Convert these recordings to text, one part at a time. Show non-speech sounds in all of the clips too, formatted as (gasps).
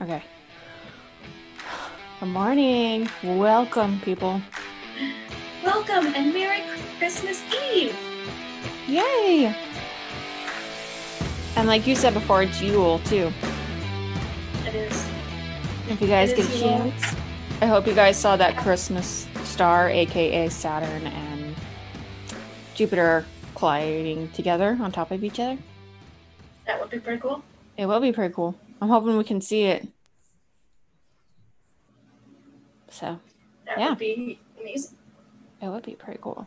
Okay. Good morning. Welcome, people. Welcome and Merry Christmas Eve. Yay! And like you said before, it's Yule too. It is. If you guys It get a Yule. chance, I hope you guys saw that Christmas star, aka Saturn and Jupiter colliding together on top of each other. That would be pretty cool. It will be pretty cool. I'm hoping we can see it. So That Yeah. would be amazing. it would be pretty cool.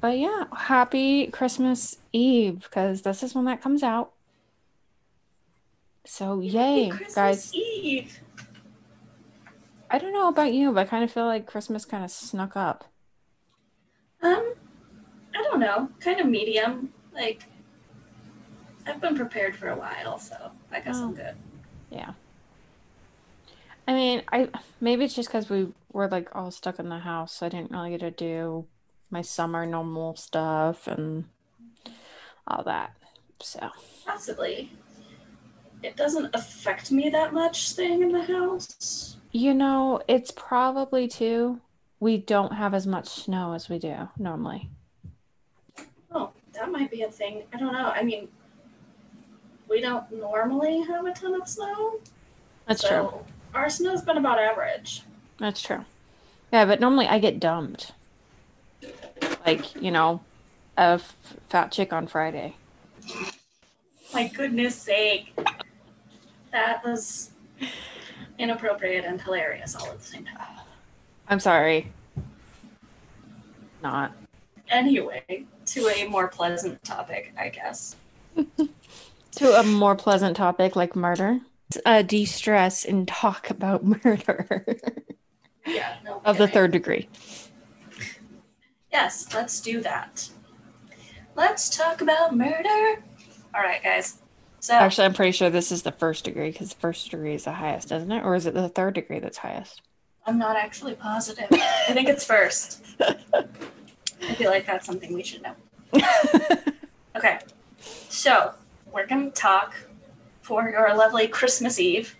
But yeah, happy Christmas Eve because this is when that comes out. So yay, Happy Christmas guys! Eve. I don't know about you, but I kind of feel like Christmas kind of snuck up. Um, I don't know. Kind of medium. Like, I've been prepared for a while, so I guess Oh. I'm good. Yeah. I mean, I maybe it's just because we were like all stuck in the house, so I didn't really get to do my summer normal stuff and all that. So Possibly. It doesn't affect me that much staying in the house. you know, it's probably too. We don't have as much snow as we do normally. Oh, that might be a thing. I don't know. I mean, we don't normally have a ton of snow. That's so true. Our snow's been about average. That's true. Yeah, but normally I get dumped. Like, you know, a f- fat chick on Friday. My goodness sake. That was inappropriate and hilarious all at the same time. I'm sorry. Not. Anyway, to a more pleasant topic, I guess. (laughs) To a more pleasant topic like murder. Uh, de stress and talk about (laughs) murder Yeah, no. of the third degree. Yes, let's do that. Let's talk about murder. All right, guys. So, Actually, I'm pretty sure this is the first degree because first degree is the highest, isn't it? Or is it the third degree that's highest? I'm not actually positive. I think it's first. I feel like that's something we should know. (laughs) Okay, so we're going to talk for your lovely Christmas Eve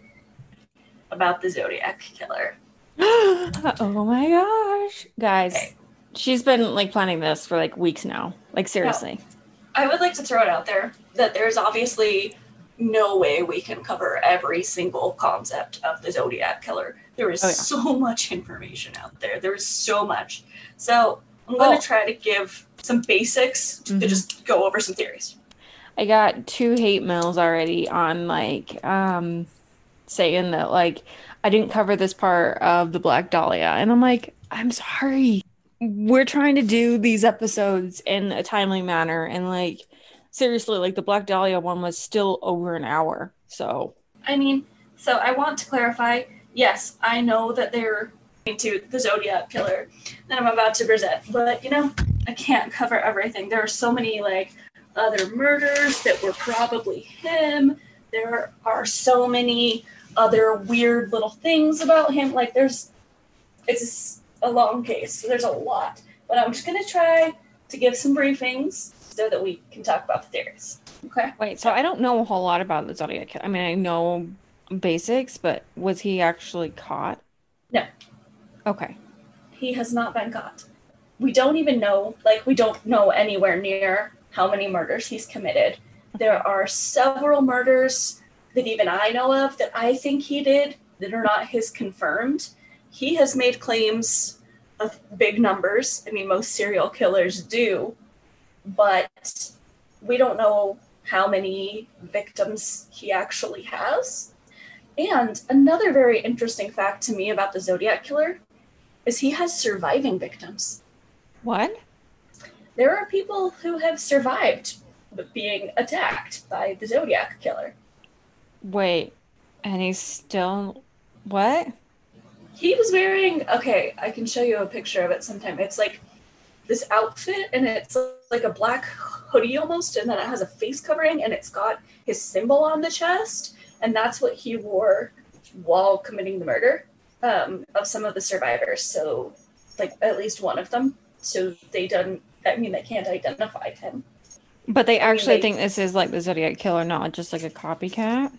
about the Zodiac Killer. (gasps) oh my gosh. Guys, Okay. she's been like planning this for like weeks now. Like, seriously. I would like to throw it out there that there's obviously no way we can cover every single concept of the Zodiac Killer. There is Oh, yeah. so much information out there. There is so much. So I'm going to Oh. try to give some basics to Mhm. just go over some theories. I got two hate mails already on like um saying that like I didn't cover this part of the Black Dahlia and I'm like I'm sorry. We're trying to do these episodes in a timely manner and like seriously like the Black Dahlia one was still over an hour. So, I mean, so I want to clarify yes, I know that they're into the Zodiac Killer that I'm about to present, but you know, I can't cover everything. There are so many like other murders that were probably him. There are so many other weird little things about him. Like there's, it's a long case, so there's a lot. But I'm just gonna try to give some briefings so that we can talk about the theories. Okay. wait, so I don't know a whole lot about the Zodiac. Killer. I mean, I know basics, but was he actually caught? No. Okay. he has not been caught. We don't even know, like, we don't know anywhere near how many murders he's committed. There are several murders that even I know of that I think he did that are not his confirmed. He has made claims of big numbers. I mean, most serial killers do, but we don't know how many victims he actually has. And another very interesting fact to me about the Zodiac Killer is he has surviving victims. What? There are people who have survived being attacked by the Zodiac killer. Wait. And he's still what? He was wearing okay, I can show you a picture of it sometime. It's like this outfit and it's like a black hoodie almost and then it has a face covering and it's got his symbol on the chest and that's what he wore while committing the murder um, of some of the survivors. So like at least one of them. So they don't I mean they can't identify him. But they actually think this is like the Zodiac killer, not just like a copycat.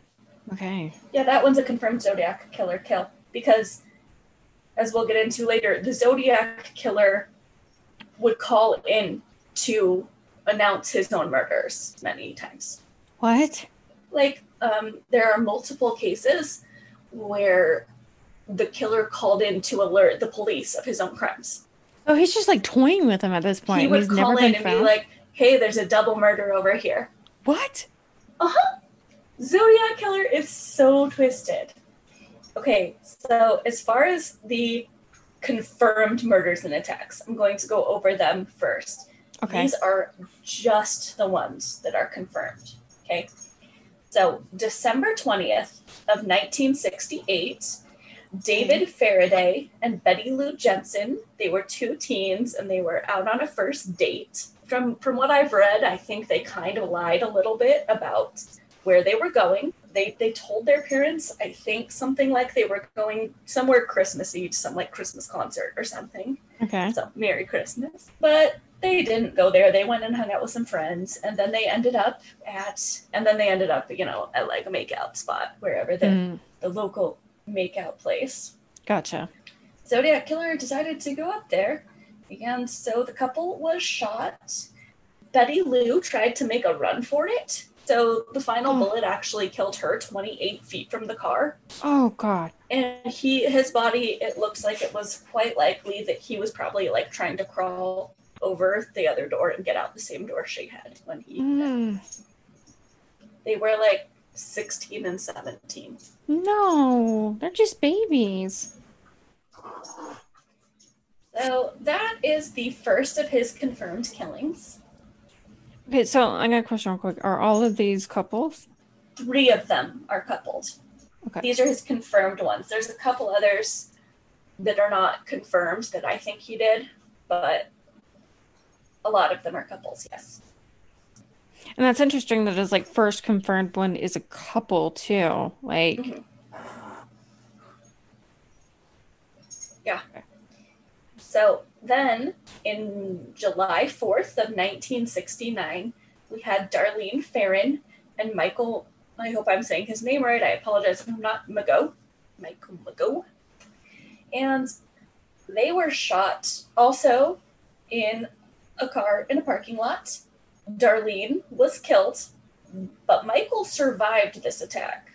Okay. Yeah, that one's a confirmed Zodiac killer kill because, as we'll get into later, the Zodiac killer would call in to announce his own murders many times. What? Like, um, there are multiple cases where the killer called in to alert the police of his own crimes. Oh, he's just like toying with him at this point. he would he's call never in and found. be like, "Hey, there's a double murder over here." what? Uh huh. Zodiac Killer is so twisted. Okay, so as far as the confirmed murders and attacks, I'm going to go over them first. Okay. These are just the ones that are confirmed. Okay. So December 20th of 1968, David Faraday and Betty Lou Jensen, they were two teens and they were out on a first date. From from what I've read, I think they kind of lied a little bit about where they were going. They they told their parents, I think something like they were going somewhere Christmassy to some like Christmas concert or something. Okay. So Merry Christmas. But they didn't go there. They went and hung out with some friends, and then they ended up at, and then they ended up, you know, at like a makeout spot wherever the Mm, the local makeout place. gotcha. Zodiac Killer decided to go up there, and so the couple was shot. Betty Lou tried to make a run for it, so the final Oh. bullet actually killed her 28 feet from the car. Oh God. and he his body it looks like it was quite likely that he was probably like trying to crawl over the other door and get out the same door she had when he Mm, they were like 16 and 17 no, they're just babies. so that is the first of his confirmed killings Okay, so I got a question real quick. Are all of these couples? three of them are coupled Okay. these are his confirmed ones there's a couple others that are not confirmed that i think he did but a lot of them are couples yes And that's interesting that his like first confirmed one is a couple too. Like, Mhm. Yeah. So then in July 4th of 1969, we had Darlene Ferrin and Michael, I hope I'm saying his name right. I apologize if I'm not, Mageau. Michael Mageau. And they were shot also in a car in a parking lot. Darlene was killed, but Michael survived this attack.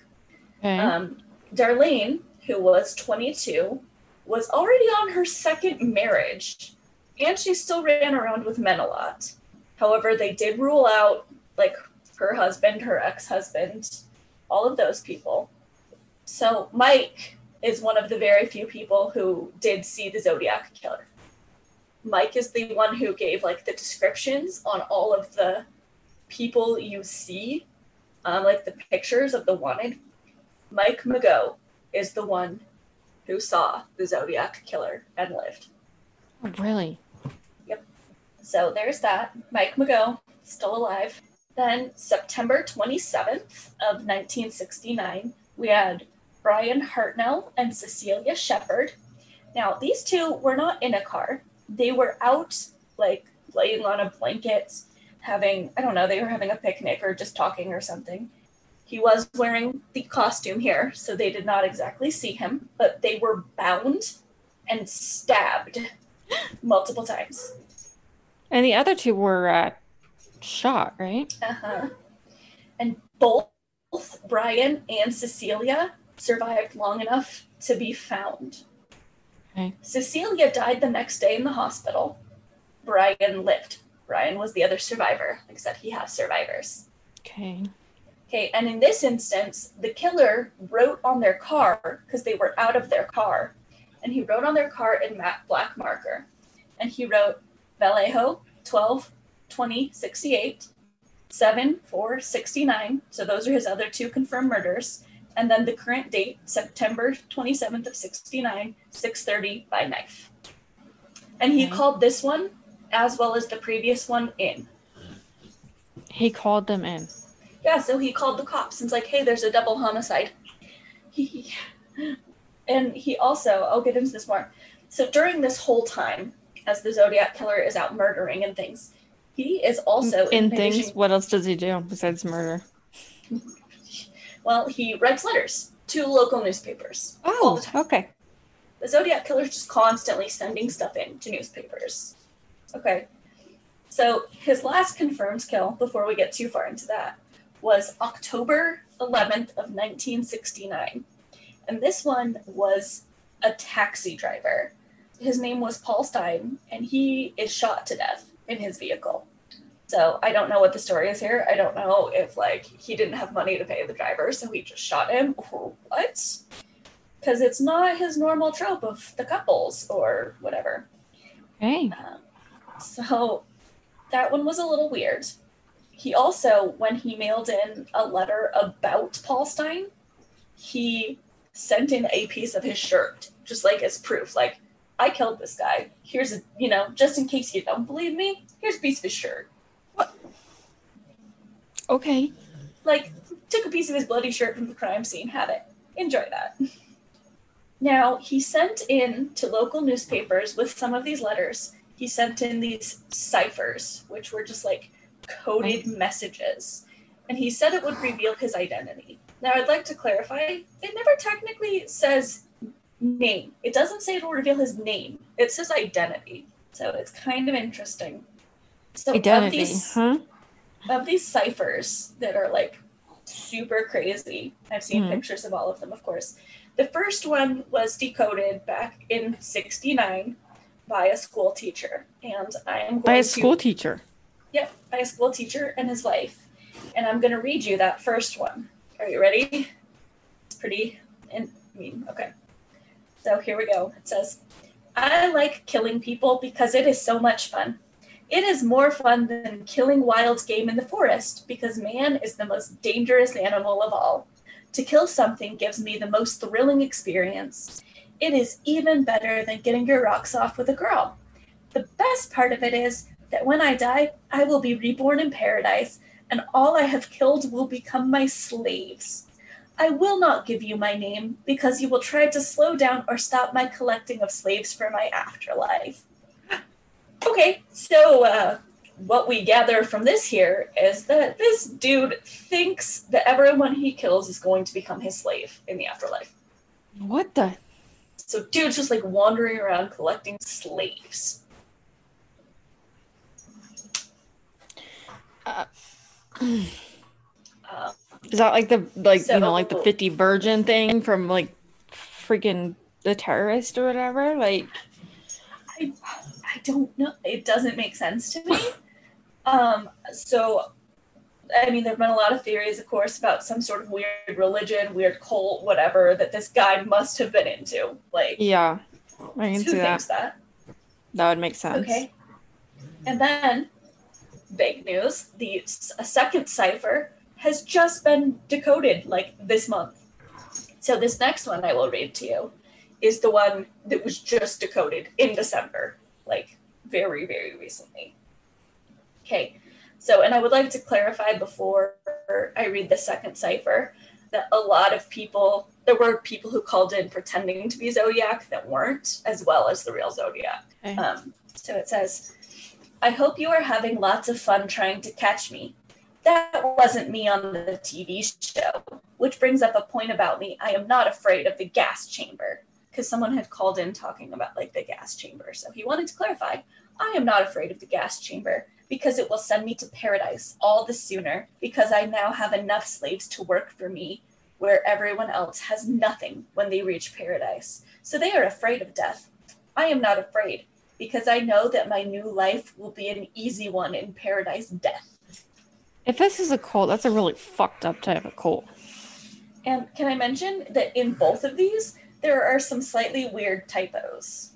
okay. Um, Darlene, who was 22, was already on her second marriage, and she still ran around with men a lot. However, they did rule out like her husband, her ex-husband, all of those people. So Mike is one of the very few people who did see the Zodiac killer. Mike is the one who gave like the descriptions on all of the people you see, um, like the pictures of the wanted Mike Mageau is the one who saw the Zodiac killer and lived. Oh, really? Yep. So there's that. Mike Mageau, still alive. Then September 27th of 1969, we had Brian Hartnell and Cecilia Shepard. Now, these two were not in a car. They were out, like, laying on a blanket, having, I don't know, they were having a picnic or just talking or something. He was wearing the costume here, so they did not exactly see him, but they were bound and stabbed (gasps) multiple times. And the other two were uh, shot, right? Uh-huh. And both Brian and Cecilia survived long enough to be found. Okay. Cecilia died the next day in the hospital. Brian lived. Brian was the other survivor. Like I said, he has survivors. Okay. Okay, and in this instance, the killer wrote on their car because they were out of their car, and he wrote on their car in matte black marker, and he wrote Vallejo 12 20 68 7 4 69. So those are his other two confirmed murders, and then the current date September 27th of 69 6:30 by knife. And he Okay. called this one as well as the previous one in. He called them in. Yeah, so he called the cops and was like, hey, there's a double homicide. He, (laughs) and he also, I'll get into this more. So during this whole time, as the Zodiac Killer is out murdering and things, he is also in things. What else does he do besides murder? (laughs) Well, he writes letters to local newspapers. Oh, the okay. The Zodiac Killer's just constantly sending stuff in to newspapers. Okay. So his last confirmed kill, before we get too far into that, was October 11th of 1969. And this one was a taxi driver. His name was Paul Stine, and he is shot to death in his vehicle. So I don't know what the story is here. I don't know if like he didn't have money to pay the driver, so he just shot him, or what? Because it's not his normal trope of the couples or whatever. Okay. Um, so that one was a little weird. He also, when he mailed in a letter about Paul Stine, he sent in a piece of his shirt, just like as proof. Like, I killed this guy. Here's a, you know, just in case you don't believe me, here's a piece of his shirt. Okay. Like, took a piece of his bloody shirt from the crime scene, have it. Enjoy that. Now, he sent in to local newspapers with some of these letters, he sent in these ciphers, which were just like coded messages. And he said it would reveal his identity. Now, I'd like to clarify it never technically says name, it doesn't say it will reveal his name, it says identity. So it's kind of interesting. So, Identity, these- huh? Of these ciphers that are like super crazy. I've seen Mhm. pictures of all of them, of course. The first one was decoded back in 69 by a school teacher. And I am By a to, school teacher. Yep, by a school teacher and his wife. And I'm going to read you that first one. Are you ready? It's pretty, and I mean, okay. So here we go. It says, I like killing people because it is so much fun. It is more fun than killing wild game in the forest because man is the most dangerous animal of all. To kill something gives me the most thrilling experience. It is even better than getting your rocks off with a girl. The best part of it is that when I die, I will be reborn in paradise, and all I have killed will become my slaves. I will not give you my name because you will try to slow down or stop my collecting of slaves for my afterlife. Okay, so uh, what we gather from this here is that this dude thinks that everyone he kills is going to become his slave in the afterlife. What the? So, dude's just like wandering around collecting slaves. Uh, (clears throat) Is that like the like you know like the 50 virgin thing from like freaking the terrorist or whatever? Like I, I don't know. It doesn't make sense to me. um, so, I mean, there have been a lot of theories, of course, about some sort of weird religion, weird cult, whatever, that this guy must have been into. Like, yeah. I who can see that. thinks that? That would make sense. Okay. And then, big news: the second cipher has just been decoded, like this month. So this next one I will read to you is the one that was just decoded in December, like very, very recently. Okay. So, and I would like to clarify before I read the second cipher that a lot of people, there were people who called in pretending to be Zodiac that weren't, as well as the real Zodiac. Okay. Um, so it says, I hope you are having lots of fun trying to catch me. That wasn't me on the TV show. Which brings up a point about me. I am not afraid of the gas chamber. Because someone had called in talking about like the gas chamber. So he wanted to clarify I am not afraid of the gas chamber because it will send me to paradise all the sooner because I now have enough slaves to work for me where everyone else has nothing when they reach paradise. So they are afraid of death. I am not afraid because I know that my new life will be an easy one in paradise death. If this is a cult, that's a really fucked up type of cult. And can I mention that in both of these, there are some slightly weird typos.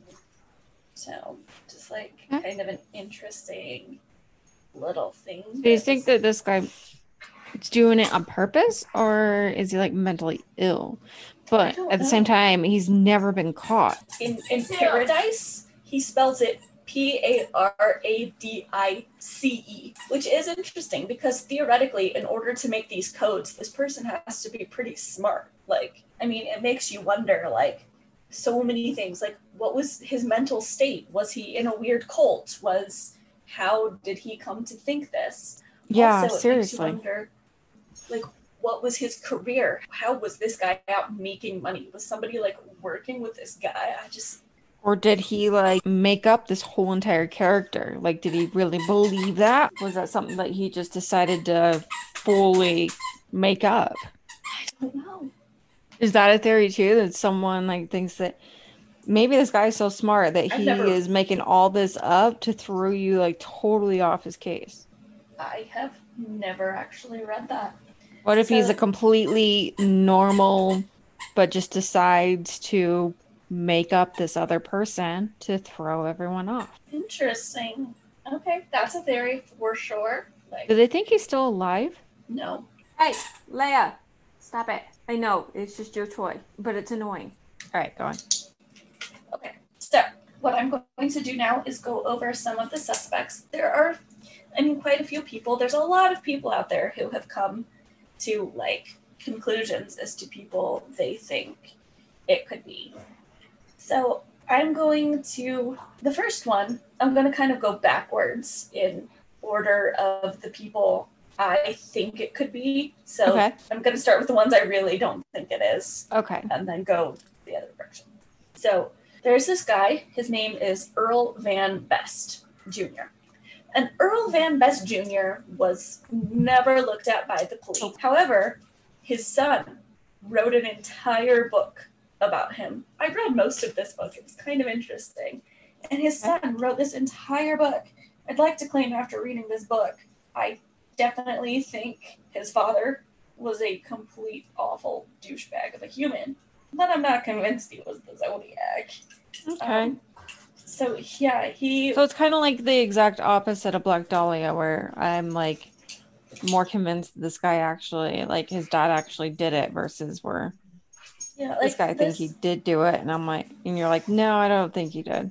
So, just like kind of an interesting little thing. Do you think that this guy is doing it on purpose or is he like mentally ill? But at the same time, he's never been caught. in in paradise, he spells it P A R A D I C E, which is interesting because theoretically, in order to make these codes, this person has to be pretty smart. Like, I mean, it makes you wonder, like, so many things. Like, what was his mental state? Was he in a weird cult? Was how did he come to think this? Yeah, Also, it makes you seriously. wonder, like, what was his career? How was this guy out making money? Was somebody like working with this guy? I just Or did he like make up this whole entire character? Like, did he really believe that? Was that something that he just decided to fully make up? I don't know. Is that a theory too? That someone like thinks that maybe this guy's so smart that he never- is making all this up to throw you like totally off his case? I have never actually read that. What if he's a completely normal, but just decides to make up this other person to throw everyone off? Interesting. Okay, that's a theory for sure. Like, Do they think he's still alive? no. Hey, Leia, stop it. I know, it's just your toy, but it's annoying. All right, go on. Okay, so what I'm going to do now is go over some of the suspects. There are, I mean, quite a few people. There's a lot of people out there who have come to like conclusions as to people they think it could be. So I'm going to, the first one, I'm going to kind of go backwards in order of the people I think it could be. So Okay. I'm going to start with the ones I really don't think it is Okay. and then go the other direction. So there's this guy. His name is Earl Van Best Jr. And Earl Van Best Jr. was never looked at by the police. Oh. However, his son wrote an entire book about him. I read most of this book. It was kind of interesting. And his son wrote this entire book. I'd like to claim after reading this book, I definitely think his father was a complete awful douchebag of a human. But I'm not convinced he was the Zodiac. Okay. Um, so yeah, he So it's kind of like the exact opposite of Black Dahlia, where I'm like more convinced this guy actually, like his dad actually did it, versus where yeah, this like guy thinks he did do it, and I'm like, and you're like, no, I don't think he did.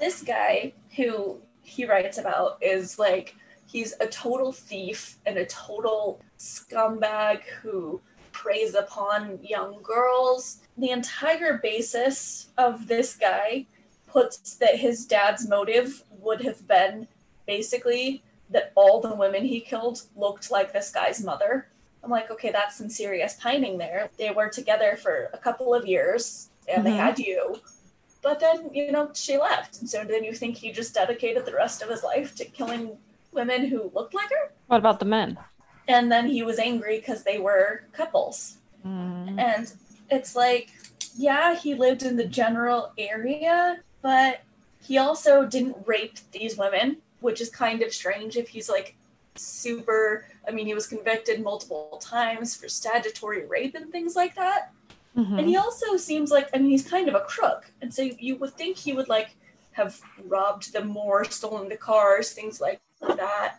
this guy who he writes about is like he's a total thief and a total scumbag who preys upon young girls. The entire basis of this guy puts that his dad's motive would have been basically that all the women he killed looked like this guy's mother. I'm like, okay, that's some serious pining there. They were together for a couple of years and they Mhm. had you. But then, you know, she left. And so then you think he just dedicated the rest of his life to killing women who looked like her? What about the men? And then he was angry because they were couples. Mm, And it's like, yeah, he lived in the general area, but he also didn't rape these women, which is kind of strange if he's like super. I mean, he was convicted multiple times for statutory rape and things like that. mhm. And he also seems like, I mean, he's kind of a crook. And so you would think he would like have robbed them more, stolen the cars, things like that.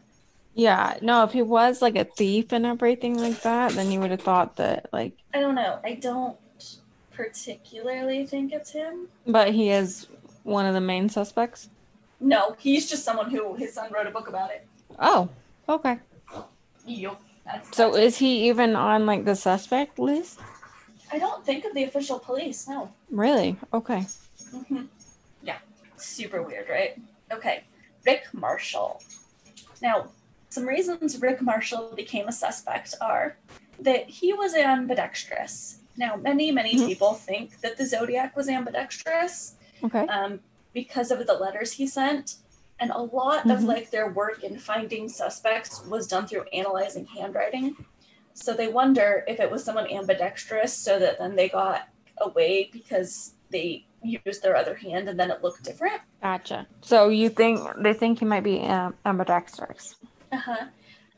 Yeah, no, if he was like a thief and everything like that, then you would have thought that like, I don't know. I don't particularly think it's him. but he is one of the main suspects. No, he's just someone who his son wrote a book about it. Oh, okay. Yup. That's, So that's- is he even on like the suspect list? I don't think of the official police. No. Really? Okay. hmm Yeah. Super weird, right? Okay. Rick Marshall. Now, some reasons Rick Marshall became a suspect are that he was ambidextrous. Now, many, many Mhm. people think that the Zodiac was ambidextrous Okay. um, because of the letters he sent. And a lot of Mhm. like their work in finding suspects was done through analyzing handwriting. So they wonder if it was someone ambidextrous so that then they got away because they used their other hand and then it looked different. Gotcha. So you think they think he might be um, ambidextrous? Uh-huh.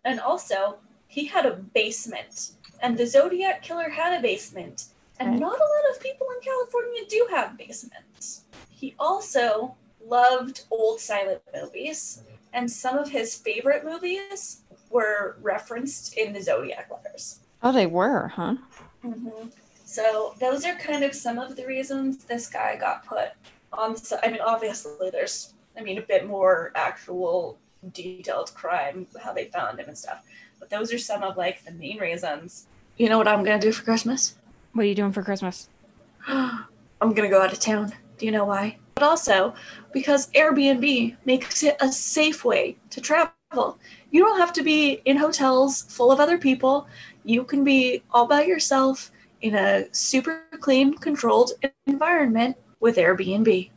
And also, he had a basement. And the Zodiac killer had a basement. And Okay. not a lot of people in California do have basements. He also loved old silent movies. And some of his favorite movies were referenced in the Zodiac letters. Oh, they were, huh? Mm-hmm. So those are kind of some of the reasons this guy got put on. The, I mean, obviously, there's, I mean, a bit more actual detailed crime, how they found him and stuff. But those are some of like the main reasons. You know what I'm gonna do for Christmas? What are you doing for Christmas? (gasps) I'm gonna go out of town. Do you know why? But also because Airbnb makes it a safe way to travel. You don't have to be in hotels full of other people. you can be all by yourself in a super clean, controlled environment with Airbnb.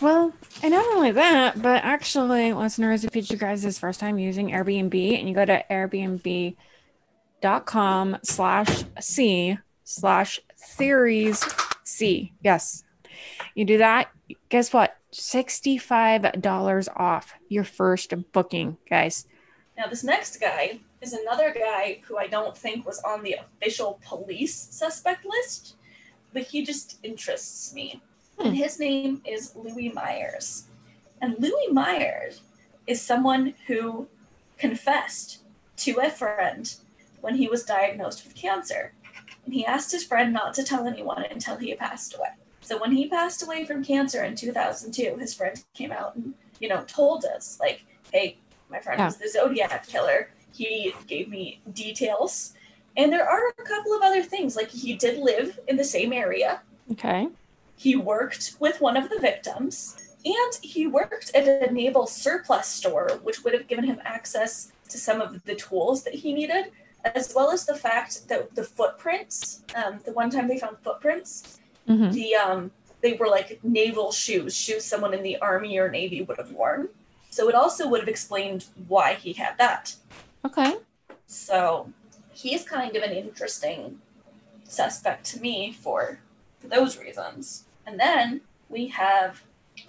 Well, and not only that, but actually, listeners, if it's you guys' this first time using Airbnb and you go to airbnb.com slash C slash theories C. Yes. You do that. Guess what? $65 off your first booking, guys. Now, this next guy is another guy who I don't think was on the official police suspect list, but he just interests me. Hmm. And his name is Louis Myers. And Louis Myers is someone who confessed to a friend when he was diagnosed with cancer. And he asked his friend not to tell anyone until he passed away. So when he passed away from cancer in 2002, his friend came out and, you know, told us, like, hey, my friend yeah. was the Zodiac killer. He gave me details. And there are a couple of other things. Like, he did live in the same area. Okay. He worked with one of the victims. And he worked at a naval surplus store, which would have given him access to some of the tools that he needed, as well as the fact that the footprints, um, the one time they found footprints, Mm-hmm. The um, they were like naval shoes, shoes someone in the army or navy would have worn. So it also would have explained why he had that. Okay. So he's kind of an interesting suspect to me for, for those reasons. And then we have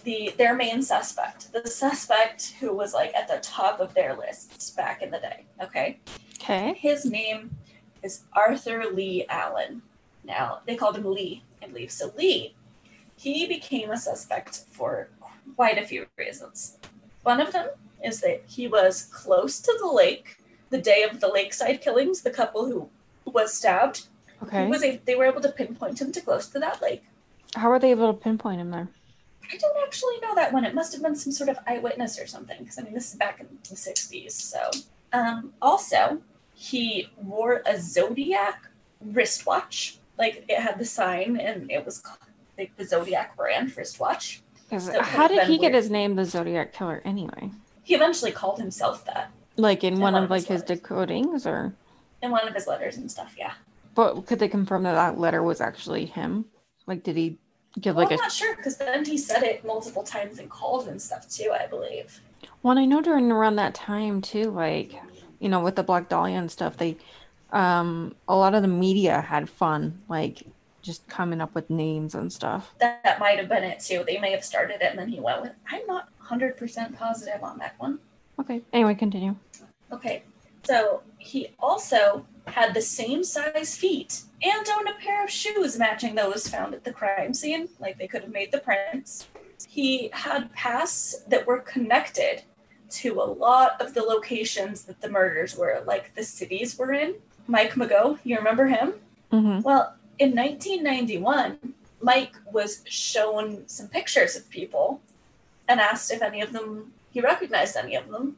the their main suspect, the suspect who was like at the top of their lists back in the day. Okay. Okay. His name is Arthur Leigh Allen. Now they called him Leigh I believe. So Leigh, he became a suspect for quite a few reasons. One of them is that he was close to the lake the day of the lakeside killings, the couple who was stabbed. Okay. was a, they were able to pinpoint him to close to that lake. How were they able to pinpoint him there? I don't actually know that one. It must have been some sort of eyewitness or something, because I mean, this is back in the 60s. So, um, also, he wore a zodiac wristwatch like it had the sign and it was like the Zodiac brand wristwatch. So how did he weird. get his name, the Zodiac Killer, anyway? He eventually called himself that. Like in, in one, one, of, like his, his decodings, or in one of his letters and stuff. Yeah. But could they confirm that that letter was actually him? Like, did he give well, like I'm a? not sure because then he said it multiple times in calls and stuff too. I believe. Well, I know during around that time too, like you know, with the Black Dahlia and stuff, they um, a lot of the media had fun, like just coming up with names and stuff. That, that might have been it too. They may have started it and then he went with. I'm not 100% positive on that one. Okay. Anyway, continue. Okay. So he also had the same size feet and owned a pair of shoes matching those found at the crime scene. Like they could have made the prints. He had pasts that were connected to a lot of the locations that the murders were, like the cities were in. Mike Mageau, you remember him? Mm-hmm. Well, in 1991, Mike was shown some pictures of people and asked if any of them, he recognized any of them.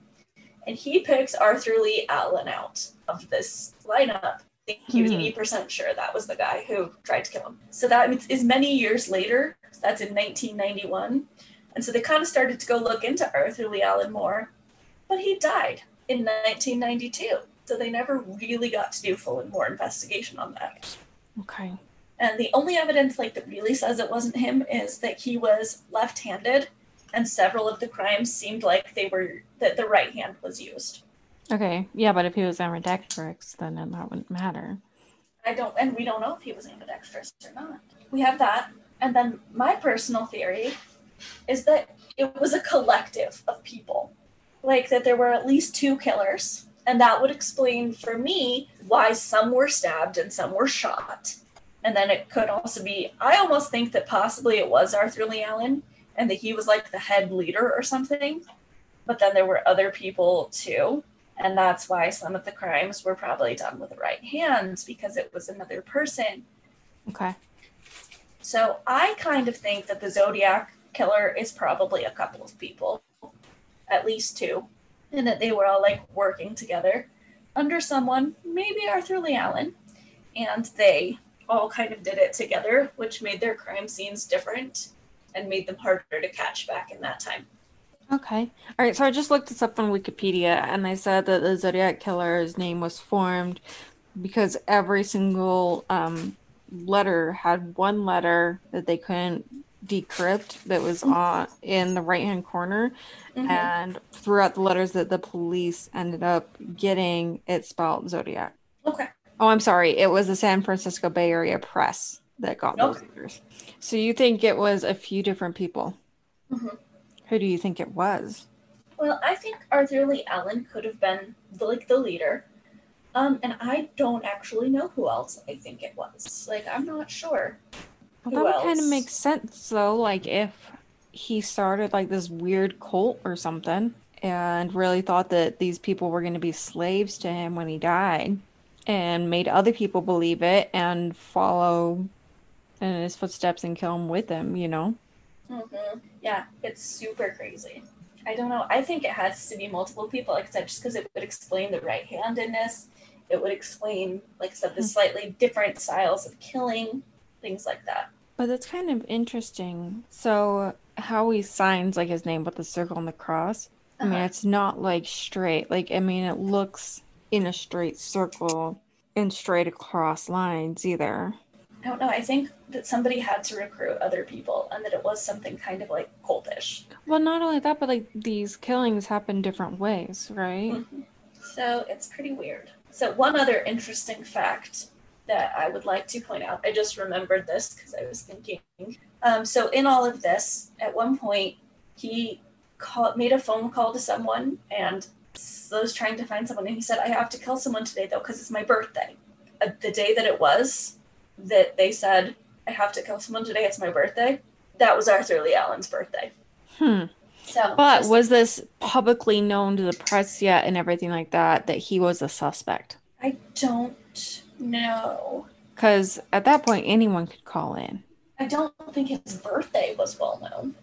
And he picks Arthur Leigh Allen out of this lineup. I think he was mm-hmm. 80% sure that was the guy who tried to kill him. So that is many years later. That's in 1991. And so they kind of started to go look into Arthur Leigh Allen more. But he died in 1992. So they never really got to do full and more investigation on that. Okay. And the only evidence like that really says it wasn't him is that he was left-handed and several of the crimes seemed like they were that the right hand was used. Okay. Yeah, but if he was ambidextrous, then that wouldn't matter. I don't and we don't know if he was ambidextrous or not. We have that. And then my personal theory is that it was a collective of people. Like that there were at least two killers and that would explain for me why some were stabbed and some were shot. And then it could also be, I almost think that possibly it was Arthur Leigh Allen and that he was like the head leader or something. But then there were other people too. And that's why some of the crimes were probably done with the right hands because it was another person. Okay. So I kind of think that the Zodiac killer is probably a couple of people, at least two and that they were all like working together under someone, maybe Arthur Leigh Allen, and they all kind of did it together, which made their crime scenes different and made them harder to catch back in that time. Okay. All right. So I just looked this up on Wikipedia and they said that the Zodiac Killer's name was formed because every single um, letter had one letter that they couldn't decrypt that was on in the right hand corner Mhm. and throughout the letters that the police ended up getting it spelled zodiac Okay. oh i'm sorry it was the san francisco bay area press that got those letters so you think it was a few different people Mhm. who do you think it was Well, I think Arthur Leigh Allen could have been the, like the leader. Um, and I don't actually know who else I think it was. Like, I'm not sure. Well, Who that would kind of make sense though like if he started like this weird cult or something and really thought that these people were going to be slaves to him when he died and made other people believe it and follow in his footsteps and kill him with him you know Mm-hmm. Yeah, it's super crazy. I don't know. I think it has to be multiple people, like I said, just because it would explain the right handedness. It would explain, like I said, the Hmm. slightly different styles of killing, things like that. but that's kind of interesting so how he signs like his name with the circle and the cross i mean Uh-huh. it's not like straight like i mean it looks in a straight circle and straight across lines either I don't know. I think that somebody had to recruit other people and that it was something kind of like cultish. Well, not only that, but like these killings happen different ways, right? Mhm. So it's pretty weird. So, one other interesting fact that I would like to point out, I just remembered this because I was thinking. Um, so, in all of this, at one point, he call, made a phone call to someone and was trying to find someone. And he said, I have to kill someone today, though, because it's my birthday. Uh, the day that it was, that they said, I have to kill someone today, it's my birthday, that was Arthur Leigh Allen's birthday. Hmm. So, But just- was this publicly known to the press yet and everything like that that he was a suspect? I don't know. Because at that point, anyone could call in. I don't think his birthday was well known.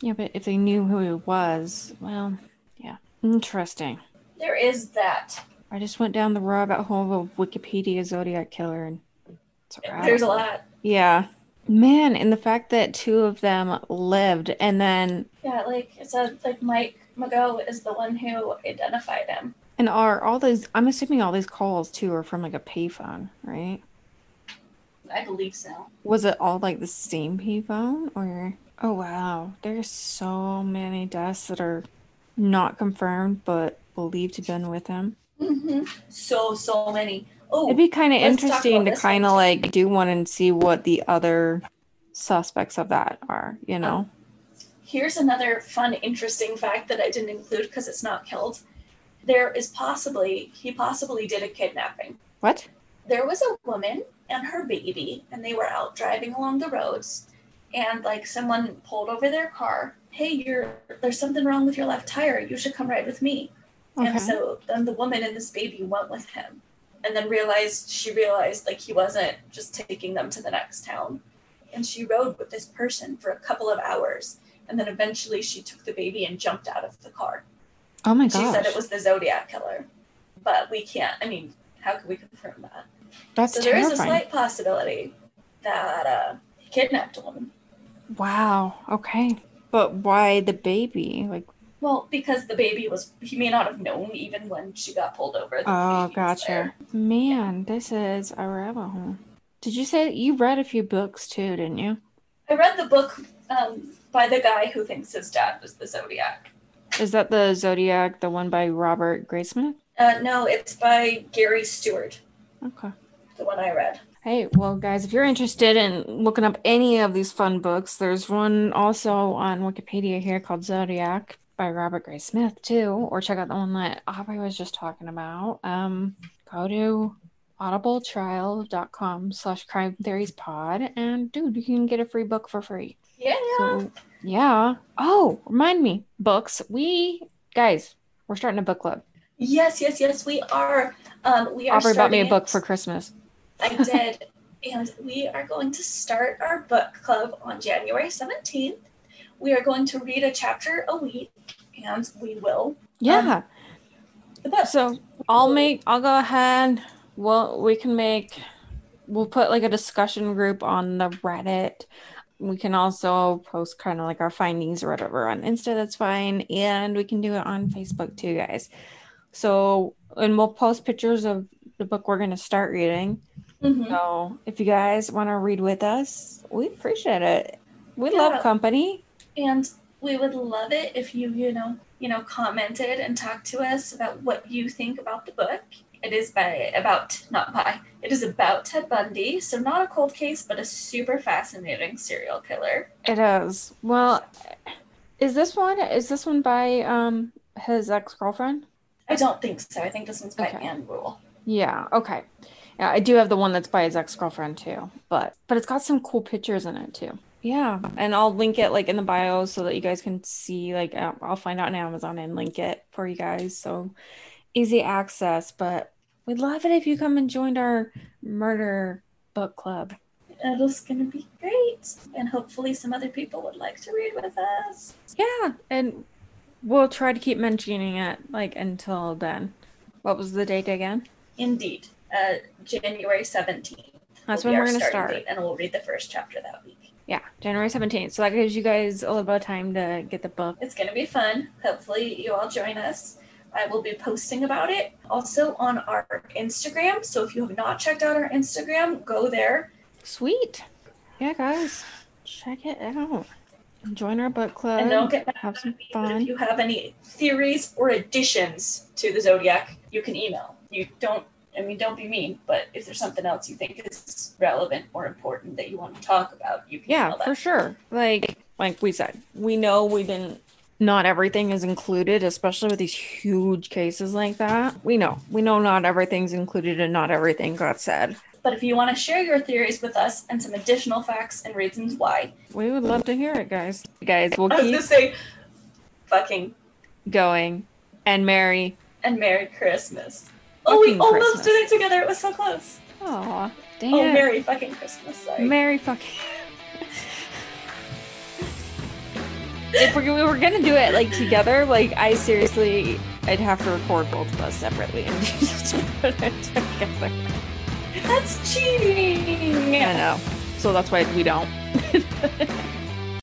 Yeah, but if they knew who he was, well, yeah. Interesting. There is that. I just went down the rabbit hole of Wikipedia Zodiac Killer and a There's a lot. Yeah. Man, and the fact that two of them lived and then Yeah, like it said, like Mike Mageau is the one who identified him. And are all those I'm assuming all these calls too are from like a payphone, right? I believe so. Was it all like the same payphone or oh wow. There's so many deaths that are not confirmed but believed to have been with him. Mm-hmm. So so many. Oh, It'd be kind of interesting to kind of like do one and see what the other suspects of that are, you know? here's another fun, interesting fact that I didn't include because it's not killed. There is possibly he possibly did a kidnapping. What? there was a woman and her baby and they were out driving along the roads and like someone pulled over their car hey you're there's something wrong with your left tire you should come ride with me Okay. and so then the woman and this baby went with him and then realized she realized like he wasn't just taking them to the next town and she rode with this person for a couple of hours and then eventually she took the baby and jumped out of the car oh my god. she said it was the zodiac killer but we can't i mean how could we confirm that That's so there is a slight possibility that uh, he kidnapped a woman. Wow. Okay. But why the baby? Like, Well, because the baby was, he may not have known even when she got pulled over. oh, gotcha. there. Man, this is a rabbit hole. Did you say you read a few books too, didn't you? I read the book um, by the guy who thinks his dad was the Zodiac. Is that the Zodiac, the one by Robert Graysmith? Uh, no, it's by Gary Stewart, Okay. the one I read. Hey, well, guys, if you're interested in looking up any of these fun books, there's one also on Wikipedia here called Zodiac by Robert Graysmith, too. Or check out the one that Aubrey was just talking about. Um, go to audibletrial.com slash crime theories pod and dude you can get a free book for free Yeah. so yeah oh remind me books we guys we're starting a book club Yes, yes, yes, we are. Um, we are aubrey bought me a book for christmas I did. (laughs) and we are going to start our book club on January 17th. We are going to read a chapter a week and we will yeah the book. So I'll make I'll go ahead. Well, we can make we'll put like a discussion group on the Reddit. We can also post kind of like our findings or whatever on Insta, that's fine. And we can do it on Facebook too, guys. So and we'll post pictures of the book we're going to start reading. Mhm. So if you guys want to read with us, we appreciate it. We Yeah. love company. And we would love it if you, you know, you know, commented and talked to us about what you think about the book. It is by about not by. It is about Ted Bundy, so not a cold case, but a super fascinating serial killer. It is. Well, is this one is this one by um his ex-girlfriend? I don't think so. I think this one's by Okay. Ann Rule. Yeah, okay. Yeah, I do have the one that's by his ex-girlfriend too. But but it's got some cool pictures in it too. Yeah, and I'll link it like in the bio so that you guys can see like uh, I'll find out on Amazon and link it for you guys. So easy access, but we'd love it if you come and joined our murder book club. It is going to be great, and hopefully some other people would like to read with us. Yeah, and we'll try to keep mentioning it like until then. What was the date again? Indeed, uh, January seventeenth. That's when we're gonna start. and we'll read the first chapter that week. Yeah, January 17th. So that gives you guys a little bit of time to get the book. It's going to be fun. Hopefully, you all join us. I will be posting about it also on our Instagram. So if you have not checked out our Instagram, go there. Sweet. Yeah, guys, check it out. Join our book club. And don't get mad have some me, fun. if you have any theories or additions to the Zodiac, you can email. You don't, I mean, don't be mean, but if there's something else you think is relevant or important that you want to talk about, you can Yeah, for sure. Like like we said, we know we didn't not everything is included, especially with these huge cases like that. We know. We know not everything's included and not everything got said. But if you want to share your theories with us and some additional facts and reasons why, We would love to hear it, guys. Guys, we'll I was keep going to say, fucking going. And Merry and Merry Christmas. Oh, we almost Christmas. did it together. It was so close. Aw, oh, damn. Oh, Merry fucking Christmas. Sorry. Merry fucking. (laughs) if we were gonna do it like together, like I seriously, I'd have to record both of us separately and (laughs) just put it together. That's cheating. I know, so that's why we don't. (laughs)